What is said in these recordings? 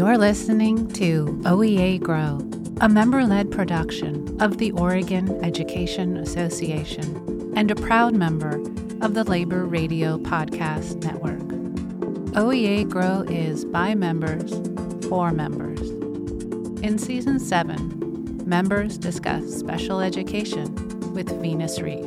You're listening to OEA Grow, a member led production of the Oregon Education Association and a proud member of the Labor Radio Podcast Network. OEA Grow is by members for members. In Season 7, members discuss special education with Venus Reeve.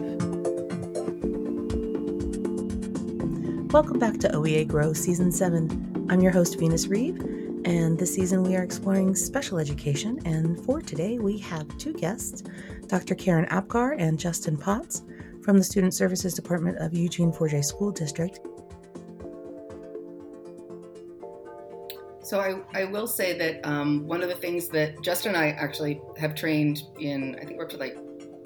Welcome back to OEA Grow Season 7. I'm your host, Venus Reeve, and this season we are exploring special education. And for today, we have two guests Dr. Karen Apgar and Justin Potts from the Student Services Department of Eugene 4J School District. So I, I will say that um, one of the things that Justin and I actually have trained in, I think we're up to like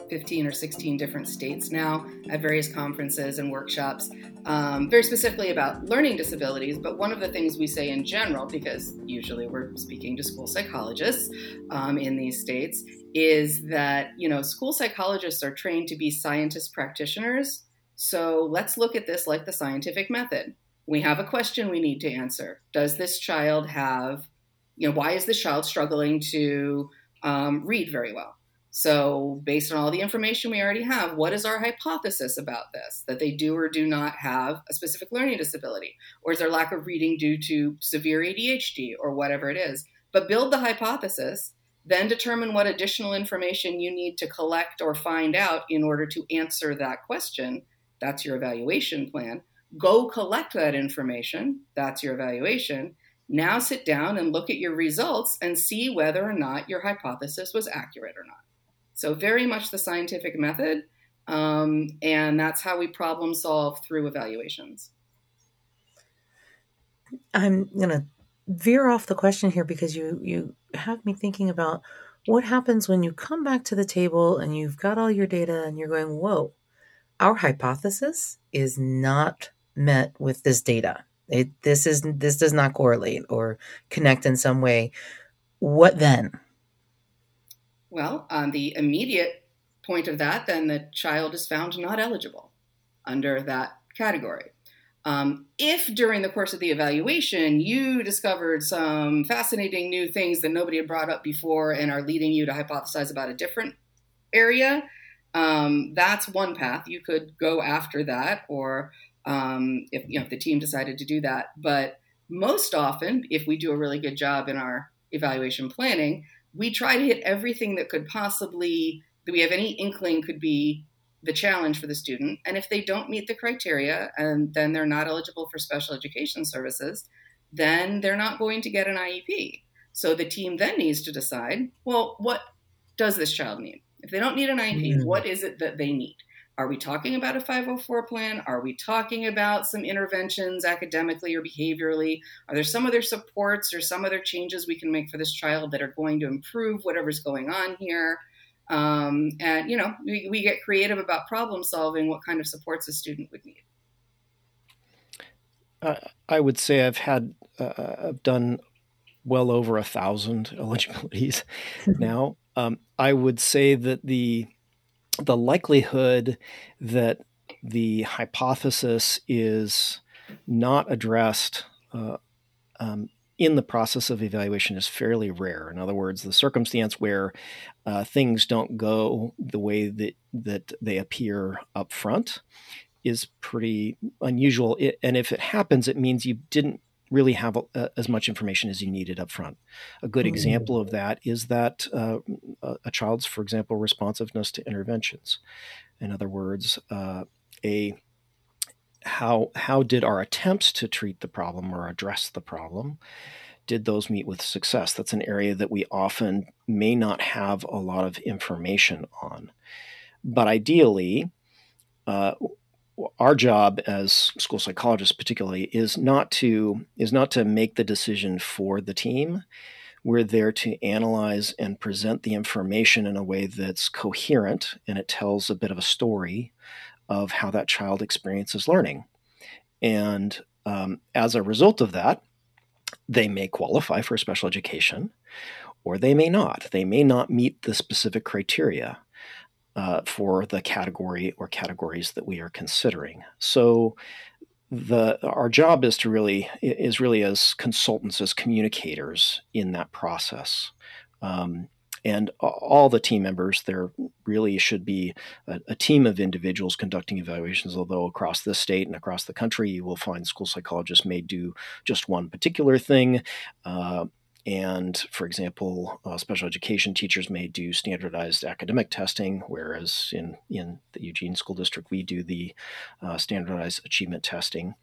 15 or 16 different states now at various conferences and workshops, um, very specifically about learning disabilities. But one of the things we say in general, because usually we're speaking to school psychologists um, in these states, is that you know school psychologists are trained to be scientist practitioners. So let's look at this like the scientific method we have a question we need to answer. Does this child have, you know, why is this child struggling to um, read very well? So, based on all the information we already have, what is our hypothesis about this? That they do or do not have a specific learning disability? Or is their lack of reading due to severe ADHD or whatever it is? But build the hypothesis, then determine what additional information you need to collect or find out in order to answer that question. That's your evaluation plan. Go collect that information. That's your evaluation. Now sit down and look at your results and see whether or not your hypothesis was accurate or not. So, very much the scientific method. Um, and that's how we problem solve through evaluations. I'm going to veer off the question here because you, you have me thinking about what happens when you come back to the table and you've got all your data and you're going, whoa, our hypothesis is not met with this data. It, this is this does not correlate or connect in some way. What then? Well, on the immediate point of that, then the child is found not eligible under that category. Um, if during the course of the evaluation you discovered some fascinating new things that nobody had brought up before and are leading you to hypothesize about a different area, um, that's one path. You could go after that or um, if you know if the team decided to do that. But most often, if we do a really good job in our evaluation planning, we try to hit everything that could possibly that we have any inkling could be the challenge for the student. And if they don't meet the criteria and then they're not eligible for special education services, then they're not going to get an IEP. So the team then needs to decide, well, what does this child need? If they don't need an IEP, mm. what is it that they need? Are we talking about a 504 plan? Are we talking about some interventions academically or behaviorally? Are there some other supports or some other changes we can make for this child that are going to improve whatever's going on here? Um, and, you know, we, we get creative about problem solving what kind of supports a student would need. Uh, I would say I've had, uh, I've done well over a thousand eligibilities now. Um, I would say that the the likelihood that the hypothesis is not addressed uh, um, in the process of evaluation is fairly rare. In other words, the circumstance where uh, things don't go the way that that they appear up front is pretty unusual. It, and if it happens, it means you didn't really have a, as much information as you needed up front. A good mm-hmm. example of that is that uh, a child's, for example, responsiveness to interventions. In other words, uh, a how how did our attempts to treat the problem or address the problem did those meet with success that's an area that we often may not have a lot of information on but ideally uh, our job as school psychologists particularly is not to is not to make the decision for the team. We're there to analyze and present the information in a way that's coherent and it tells a bit of a story of how that child experiences learning. And um, as a result of that they may qualify for special education or they may not. They may not meet the specific criteria uh, for the category or categories that we are considering. So the our job is to really is really as consultants as communicators in that process um, and all the team members there really should be a, a, team of individuals conducting evaluations although across the state and across the country you will find school psychologists may do just one particular thing uh, and for example, uh, special education teachers may do standardized academic testing, whereas in, in the Eugene School District, we do the uh, standardized achievement testing.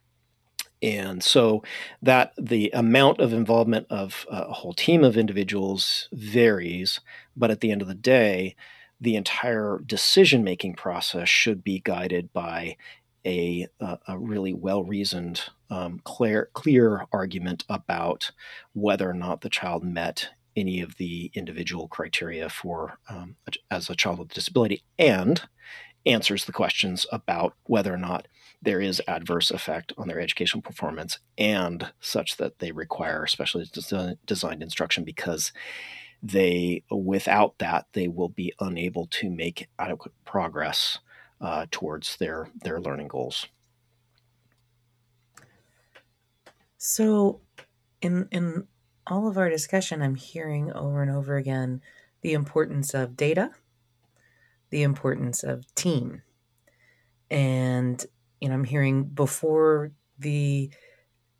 And so that the amount of involvement of a whole team of individuals varies, but at the end of the day, the entire decision making process should be guided by a, a really well reasoned, um, clear, clear argument about whether or not the child met any of the individual criteria for um, as a child with a disability and answers the questions about whether or not there is adverse effect on their educational performance and such that they require specially designed instruction because they without that they will be unable to make adequate progress uh, towards their their learning goals. So, in in all of our discussion, I'm hearing over and over again the importance of data, the importance of team, and you know I'm hearing before the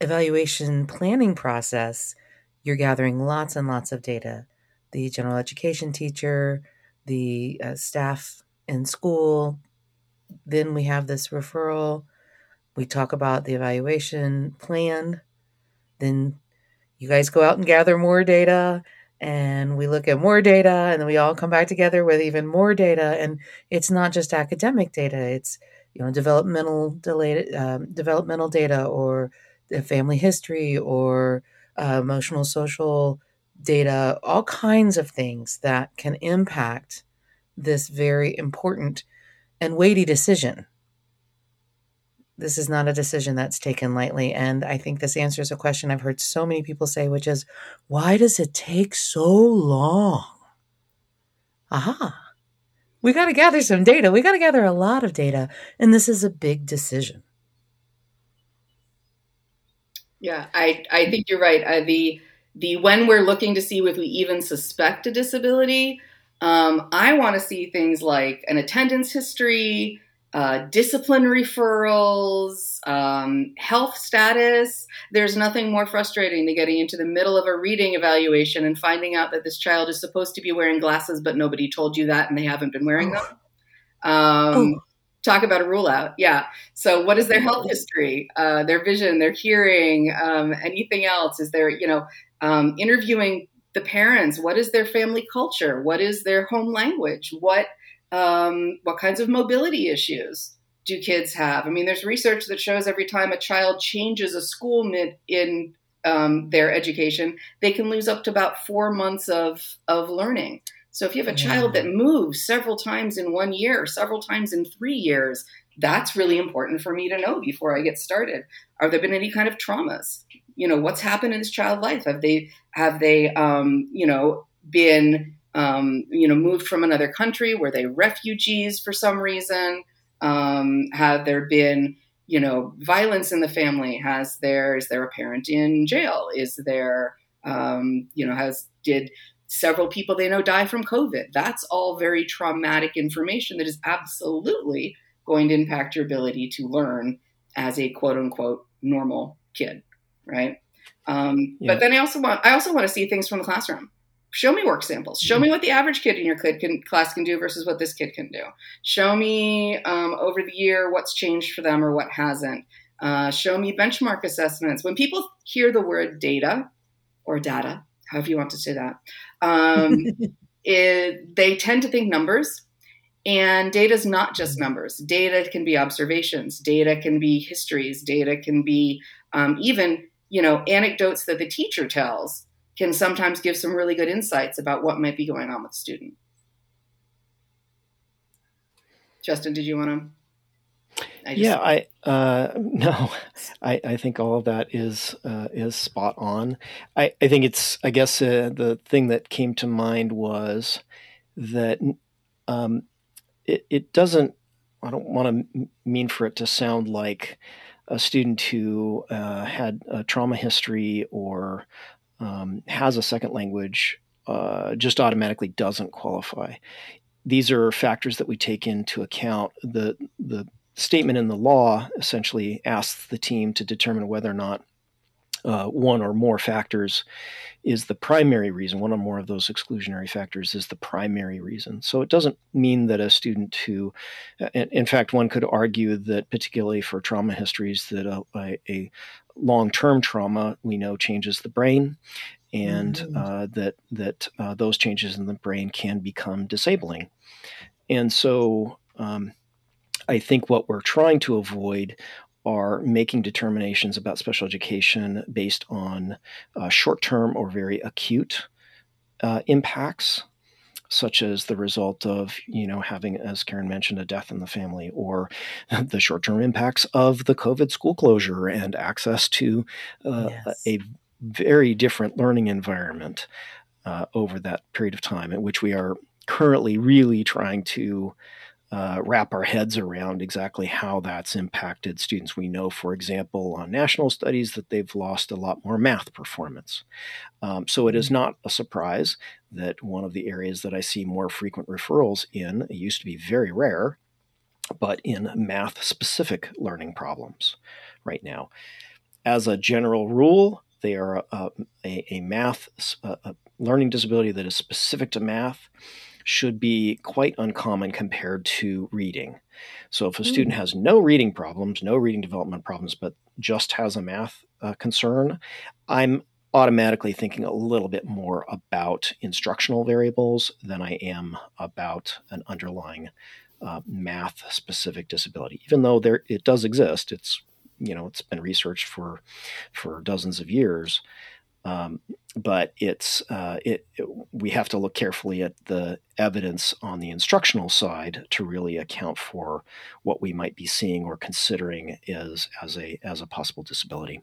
evaluation planning process, you're gathering lots and lots of data. The general education teacher, the uh, staff in school, then we have this referral. We talk about the evaluation plan. Then you guys go out and gather more data and we look at more data and then we all come back together with even more data and it's not just academic data it's you know developmental data, um, developmental data or the family history or uh, emotional social data all kinds of things that can impact this very important and weighty decision. This is not a decision that's taken lightly. And I think this answers a question I've heard so many people say, which is why does it take so long? Aha. We got to gather some data. We got to gather a lot of data. And this is a big decision. Yeah, I, I think you're right. Uh, the the when we're looking to see if we even suspect a disability, um, I want to see things like an attendance history, uh, discipline referrals, um, health status. There's nothing more frustrating than getting into the middle of a reading evaluation and finding out that this child is supposed to be wearing glasses, but nobody told you that and they haven't been wearing them. Um, oh. Talk about a rule out. Yeah. So, what is their health history, uh, their vision, their hearing, um, anything else? Is there, you know, um, interviewing the parents what is their family culture what is their home language what um, what kinds of mobility issues do kids have? I mean there's research that shows every time a child changes a school mid in um, their education they can lose up to about four months of of learning. So if you have a child that moves several times in one year several times in three years that's really important for me to know before i get started. Are there been any kind of traumas? You know what's happened in this child life? Have they have they um, you know been um, you know moved from another country were they refugees for some reason um, have there been you know violence in the family has there is there a parent in jail is there um, you know has did several people they know die from covid that's all very traumatic information that is absolutely going to impact your ability to learn as a quote unquote normal kid right? Um, yeah. But then I also want I also want to see things from the classroom. Show me work samples. Show me mm-hmm. what the average kid in your kid can, class can do versus what this kid can do. Show me um, over the year what's changed for them or what hasn't. Uh, show me benchmark assessments. When people hear the word data or data, however you want to say that, um, it, they tend to think numbers. And data is not just mm-hmm. numbers. Data can be observations. Data can be histories. Data can be um, even you know, anecdotes that the teacher tells can sometimes give some really good insights about what might be going on with the student. Justin, did you want to? I yeah, I uh, no, I, I think all of that is uh, is spot on. I, I think it's I guess uh, the thing that came to mind was that um, it it doesn't. I don't want to mean for it to sound like a student who uh, had a trauma history or um, has a second language uh, just automatically doesn't qualify. These are factors that we take into account. The the statement in the law essentially asks the team to determine whether or not uh, one or more factors is the primary reason, one or more of those exclusionary factors is the primary reason. So it doesn't mean that a student who, uh, in fact, one could argue that particularly for trauma histories, that a, a, a long term trauma we know changes the brain. And mm-hmm. uh, that that uh, those changes in the brain can become disabling, and so um, I think what we're trying to avoid are making determinations about special education based on uh, short term or very acute uh, impacts such as the result of you know having as karen mentioned a death in the family or the short-term impacts of the covid school closure and access to uh, yes. a very different learning environment uh, over that period of time in which we are currently really trying to uh, wrap our heads around exactly how that's impacted students. We know, for example, on national studies that they've lost a lot more math performance. Um, so it is mm-hmm. not a surprise that one of the areas that I see more frequent referrals in, it used to be very rare, but in math specific learning problems right now. As a general rule, they are a, a, a math a learning disability that is specific to math should be quite uncommon compared to reading. So if a student hmm. has no reading problems, no reading development problems, but just has a math uh, concern, I'm automatically thinking a little bit more about instructional variables than I am about an underlying uh, math specific disability. Even though there it does exist, it's you know it's been researched for for dozens of years. Um, but it's uh, it, it, we have to look carefully at the evidence on the instructional side to really account for what we might be seeing or considering as as a as a possible disability.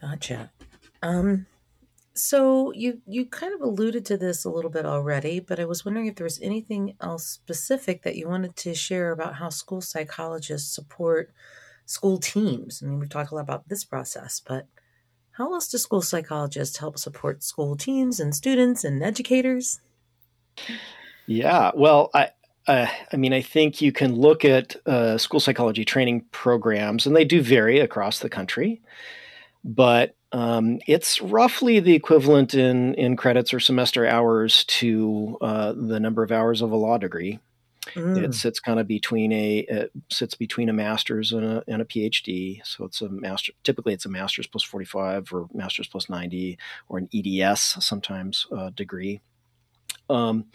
Gotcha. Um, so you you kind of alluded to this a little bit already, but I was wondering if there was anything else specific that you wanted to share about how school psychologists support school teams. I mean, we've talked a lot about this process, but how else do school psychologists help support school teams and students and educators? Yeah, well, I, uh, I mean, I think you can look at uh, school psychology training programs, and they do vary across the country, but um, it's roughly the equivalent in, in credits or semester hours to uh, the number of hours of a law degree. Mm. It sits kind of between a it sits between a master's and a, and a PhD. So it's a master. Typically, it's a master's plus forty five or master's plus ninety or an EDS sometimes uh, degree. Um,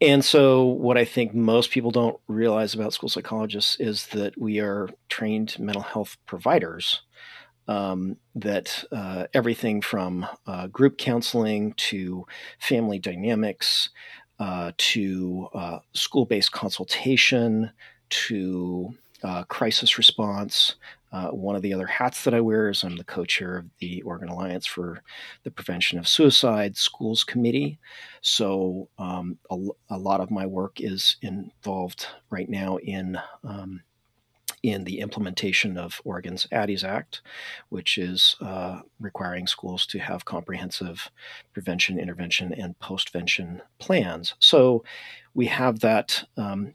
and so, what I think most people don't realize about school psychologists is that we are trained mental health providers. Um, that uh, everything from uh, group counseling to family dynamics uh, to uh, school based consultation, to uh, crisis response. Uh, one of the other hats that I wear is I'm the co chair of the Oregon Alliance for the Prevention of Suicide Schools Committee. So, um, a, a, lot of my work is involved right now in um, in the implementation of Oregon's Adi's Act, which is uh, requiring schools to have comprehensive prevention, intervention, and postvention plans. So we have that. Um,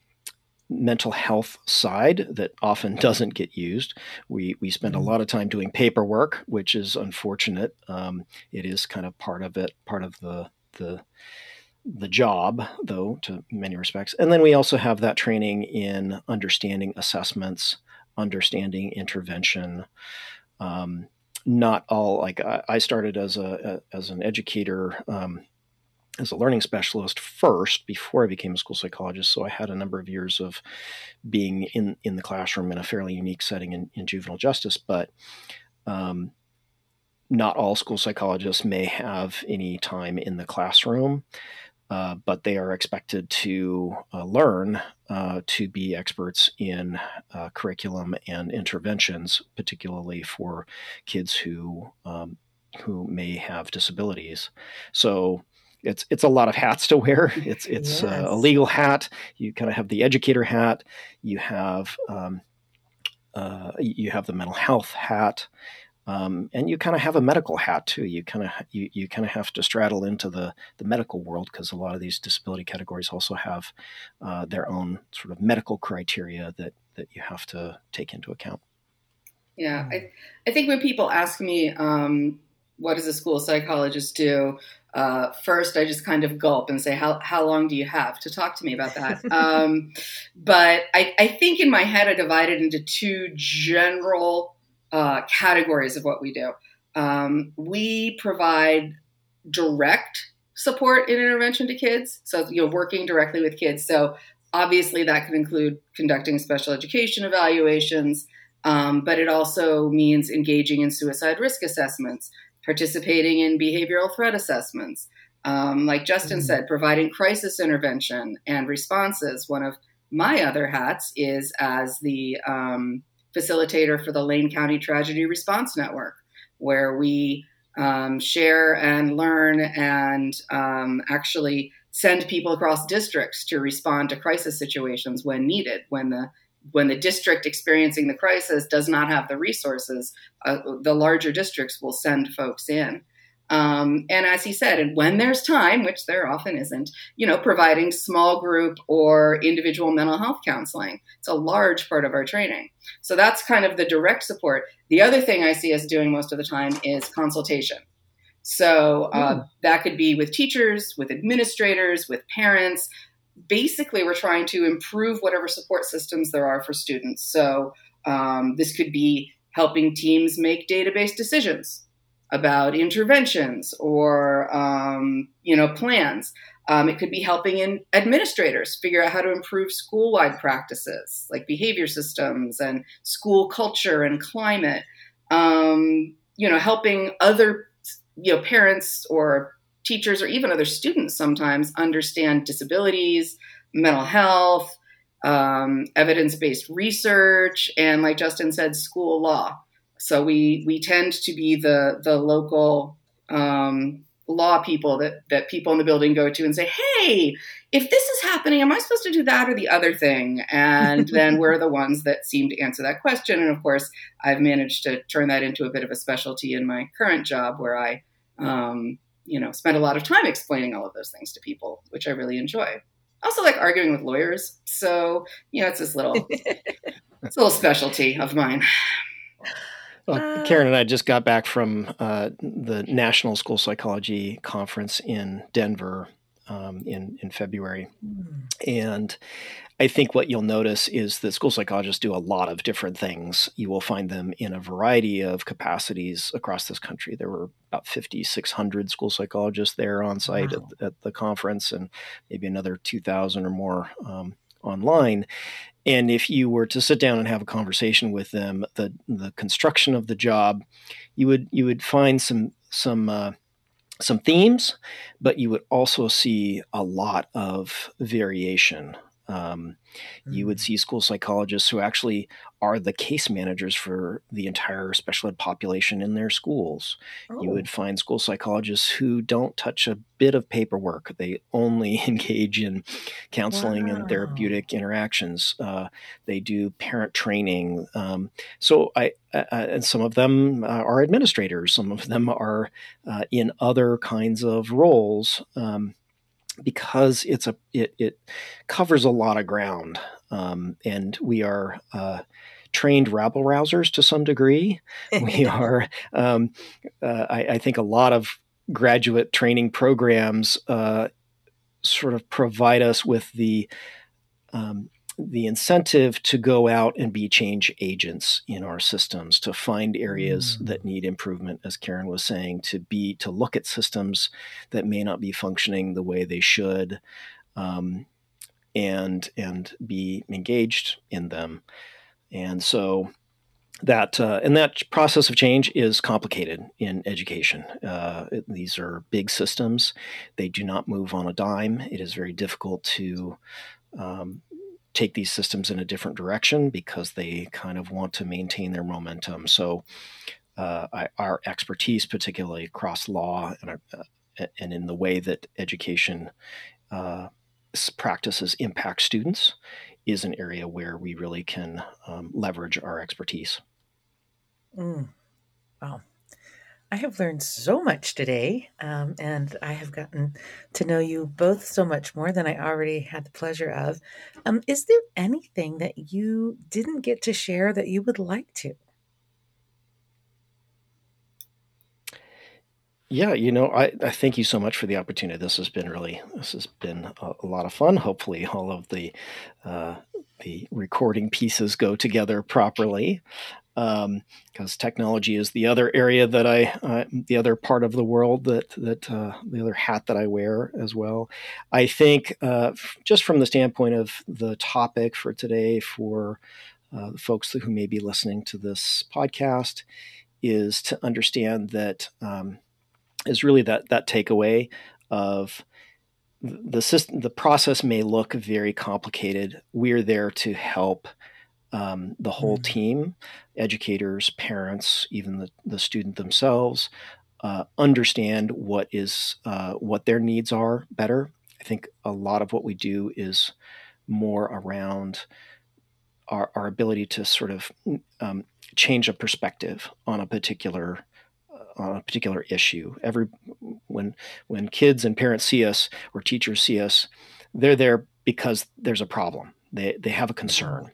mental health side that often doesn't get used. We we spend a mm-hmm. lot of time doing paperwork, which is unfortunate. Um, it is kind of part of it, part of the the the job, though, to many respects. And then we also have that training in understanding assessments, understanding intervention. Um, not all like I, I started as a, a, as an educator, um, as a learning specialist first before I became a school psychologist. So I had a number of years of being in in the classroom in a fairly unique setting in, in juvenile justice, but um, not all school psychologists may have any time in the classroom. Uh, but they are expected to uh, learn uh, to be experts in uh, curriculum and interventions, particularly for kids who um, who may have disabilities. So it's it's a lot of hats to wear. It's it's yes. a legal hat. You kind of have the educator hat. You have um, uh, you have the mental health hat, um, and you kind of have a medical hat too. You kind of you, you kind of have to straddle into the the medical world because a lot of these disability categories also have uh, their own sort of medical criteria that that you have to take into account. Yeah, I, I think when people ask me, um, what does a school psychologist do? Uh, first, I just kind of gulp and say, how, how long do you have to talk to me about that? um, but I, I, think in my head, I divided into two general uh, categories of what we do. Um, we provide direct support in intervention to kids, so you know, working directly with kids. So obviously, that could include conducting special education evaluations, um, but it also means engaging in suicide risk assessments, participating in behavioral threat assessments. Um, like Justin mm-hmm. said, providing crisis intervention and responses. One of my other hats is as the um, facilitator for the Lane County Tragedy Response Network, where we um, share and learn and um, actually send people across districts to respond to crisis situations when needed, when the when the district experiencing the crisis does not have the resources, uh, the larger districts will send folks in. Um, and as he said, and when there's time, which there often isn't, you know, providing small group or individual mental health counseling. It's a large part of our training. So that's kind of the direct support. The other thing I see us doing most of the time is consultation. So uh, mm. that could be with teachers, with administrators, with parents, basically we're trying to improve whatever support systems there are for students. So um, this could be helping teams make database decisions about interventions or um, you know plans. Um, it could be helping in administrators figure out how to improve school-wide practices like behavior systems and school culture and climate. Um, you know, helping other you know parents or teachers or even other students sometimes understand disabilities, mental health, um, evidence based research, and like Justin said, school law. So we we tend to be the the local um, law people that that people in the building go to and say, "Hey, if this is happening, am I supposed to do that or the other thing?" And then we're the ones that seem to answer that question. And of course, I've managed to turn that into a bit of a specialty in my current job, where I um, you know, spend a lot of time explaining all of those things to people, which I really enjoy. I also like arguing with lawyers. So, you know, it's this little it's a little specialty of mine. Well, Karen and I just got back from uh, the National School Psychology Conference in Denver um, in in February, mm. and I think what you'll notice is that school psychologists do a lot of different things. You will find them in a variety of capacities across this country. There were about 5,600 school psychologists there on site wow. at, at, the conference, and maybe another 2,000 or more um, online. And if you were to sit down and have a conversation with them, the the construction of the job, you would you would find some some uh, some themes, but you would also see a lot of variation um, mm-hmm. You would mm. see school psychologists who actually are the case managers for the entire special ed population in their schools. Oh. You would find school psychologists who don't touch a bit of paperwork. They only engage in counseling wow. and therapeutic interactions. Uh, they do parent training. Um, so I, uh, and some of them uh, are administrators. Some of them are uh, in other kinds of roles. Um, because it's a it, it covers a lot of ground, um, and we are uh, trained rabble rousers to some degree. we are, um, uh, I, I, think, a lot of graduate training programs uh, sort of provide us with the um, the incentive to go out and be change agents in our systems to find areas mm. that need improvement as karen was saying to be to look at systems that may not be functioning the way they should um, and and be engaged in them and so that uh, and that process of change is complicated in education. Uh, it, these are big systems; they do not move on a dime. It is very difficult to um, take these systems in a different direction because they kind of want to maintain their momentum. So, uh, I, our expertise, particularly across law and, uh, and in the way that education uh, practices impact students, is an area where we really can um, leverage our expertise. Mm. Wow. I have learned so much today, um, and I have gotten to know you both so much more than I already had the pleasure of. Um, is there anything that you didn't get to share that you would like to? Yeah, you know, I, I thank you so much for the opportunity. This has been really, this has been a, a lot of fun. Hopefully, all of the uh, the recording pieces go together properly because um, technology is the other area that I, uh, the other part of the world that that uh, the other hat that I wear as well. I think uh, just from the standpoint of the topic for today, for uh, folks who may be listening to this podcast, is to understand that um, is really that that takeaway of the system. The process may look very complicated. We're there to help um, the whole mm-hmm. team, educators, parents, even the, the student themselves, uh, understand what is uh, what their needs are better. I think a lot of what we do is more around our, our ability to sort of um, change a perspective on a particular uh, on a particular issue. Every when when kids and parents see us or teachers see us, they're there because there's a problem. They they have a concern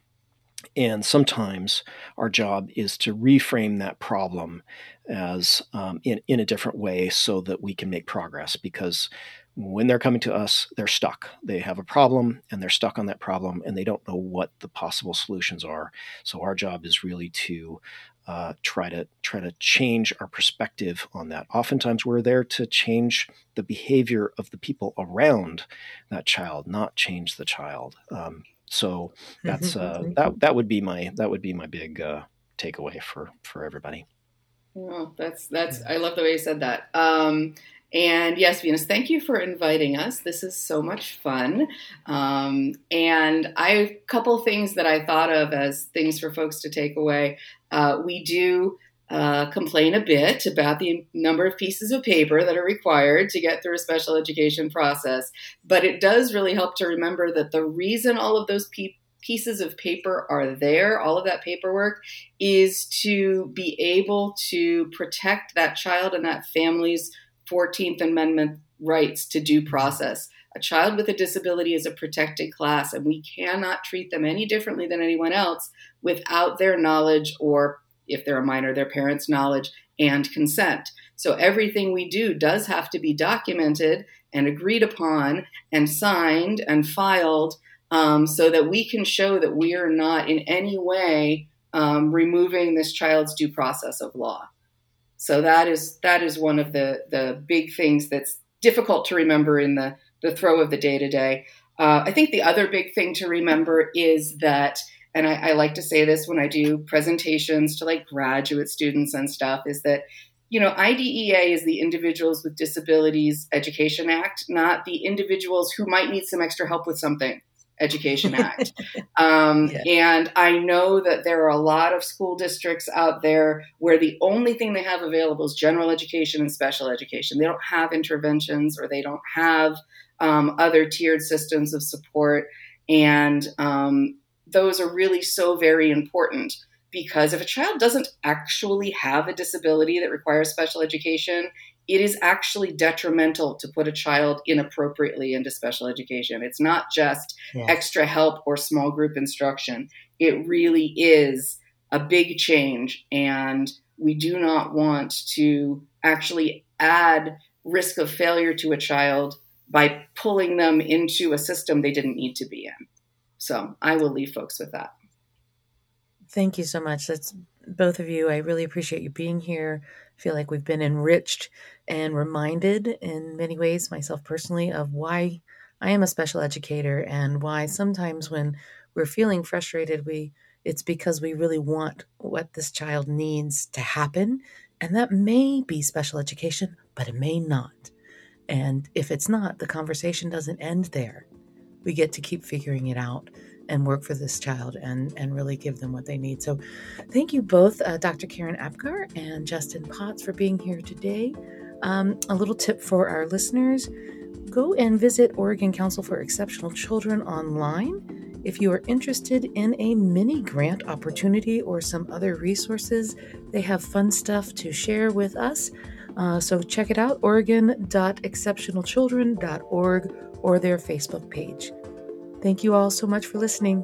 and sometimes our job is to reframe that problem as um, in, in a different way so that we can make progress because when they're coming to us, they're stuck. They have a problem and they're stuck on that problem and they don't know what the possible solutions are. So our job is really to uh, try to try to change our perspective on that. Oftentimes, we're there to change the behavior of the people around that child, not change the child. Um, so that's uh, that that would be my that would be my big uh, takeaway for for everybody. Oh, that's that's I love the way you said that. Um, and yes, Venus, thank you for inviting us. This is so much fun. Um, and I a couple things that I thought of as things for folks to take away. Uh, we do uh, complain a bit about the number of pieces of paper that are required to get through a special education process. But it does really help to remember that the reason all of those pe- pieces of paper are there, all of that paperwork, is to be able to protect that child and that family's 14th Amendment rights to due process. A child with a disability is a protected class, and we cannot treat them any differently than anyone else without their knowledge or if they're a minor, their parents' knowledge and consent. So everything we do does have to be documented and agreed upon and signed and filed um, so that we can show that we are not in any way um, removing this child's due process of law. So that is that is one of the the big things that's difficult to remember in the the throw of the day to day. I think the other big thing to remember is that and I, I like to say this when I do presentations to like graduate students and stuff, is that you know, IDEA is the Individuals with Disabilities Education Act, not the individuals who might need some extra help with something. Education Act. Um, yeah. And I know that there are a lot of school districts out there where the only thing they have available is general education and special education. They don't have interventions or they don't have um, other tiered systems of support. And um, those are really so very important because if a child doesn't actually have a disability that requires special education, it is actually detrimental to put a child inappropriately into special education. It's not just extra help or small group instruction. It really is a big change. And we do not want to actually add risk of failure to a child by pulling them into a system they didn't need to be in. So I will leave folks with that. Thank you so much. That's both of you. I really appreciate you being here. I feel like we've been enriched and reminded in many ways, myself personally, of why I am a special educator and why sometimes when we're feeling frustrated, we it's because we really want what this child needs to happen. And that may be special education, but it may not. And if it's not, the conversation doesn't end there we get to keep figuring it out and work for this child and, and really give them what they need. So, thank you both, uh, Dr. Karen Apgar and Justin Potts, for being here today. Um, a little tip for our listeners go and visit Oregon Council for Exceptional Children online. If you are interested in a mini grant opportunity or some other resources, they have fun stuff to share with us. Uh, so check it out, oregon.exceptionalchildren.org or their Facebook page. Thank you all so much for listening.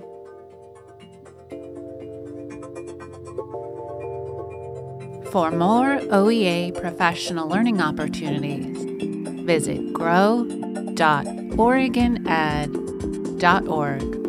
For more OEA professional learning opportunities, visit grow.oregoned.org.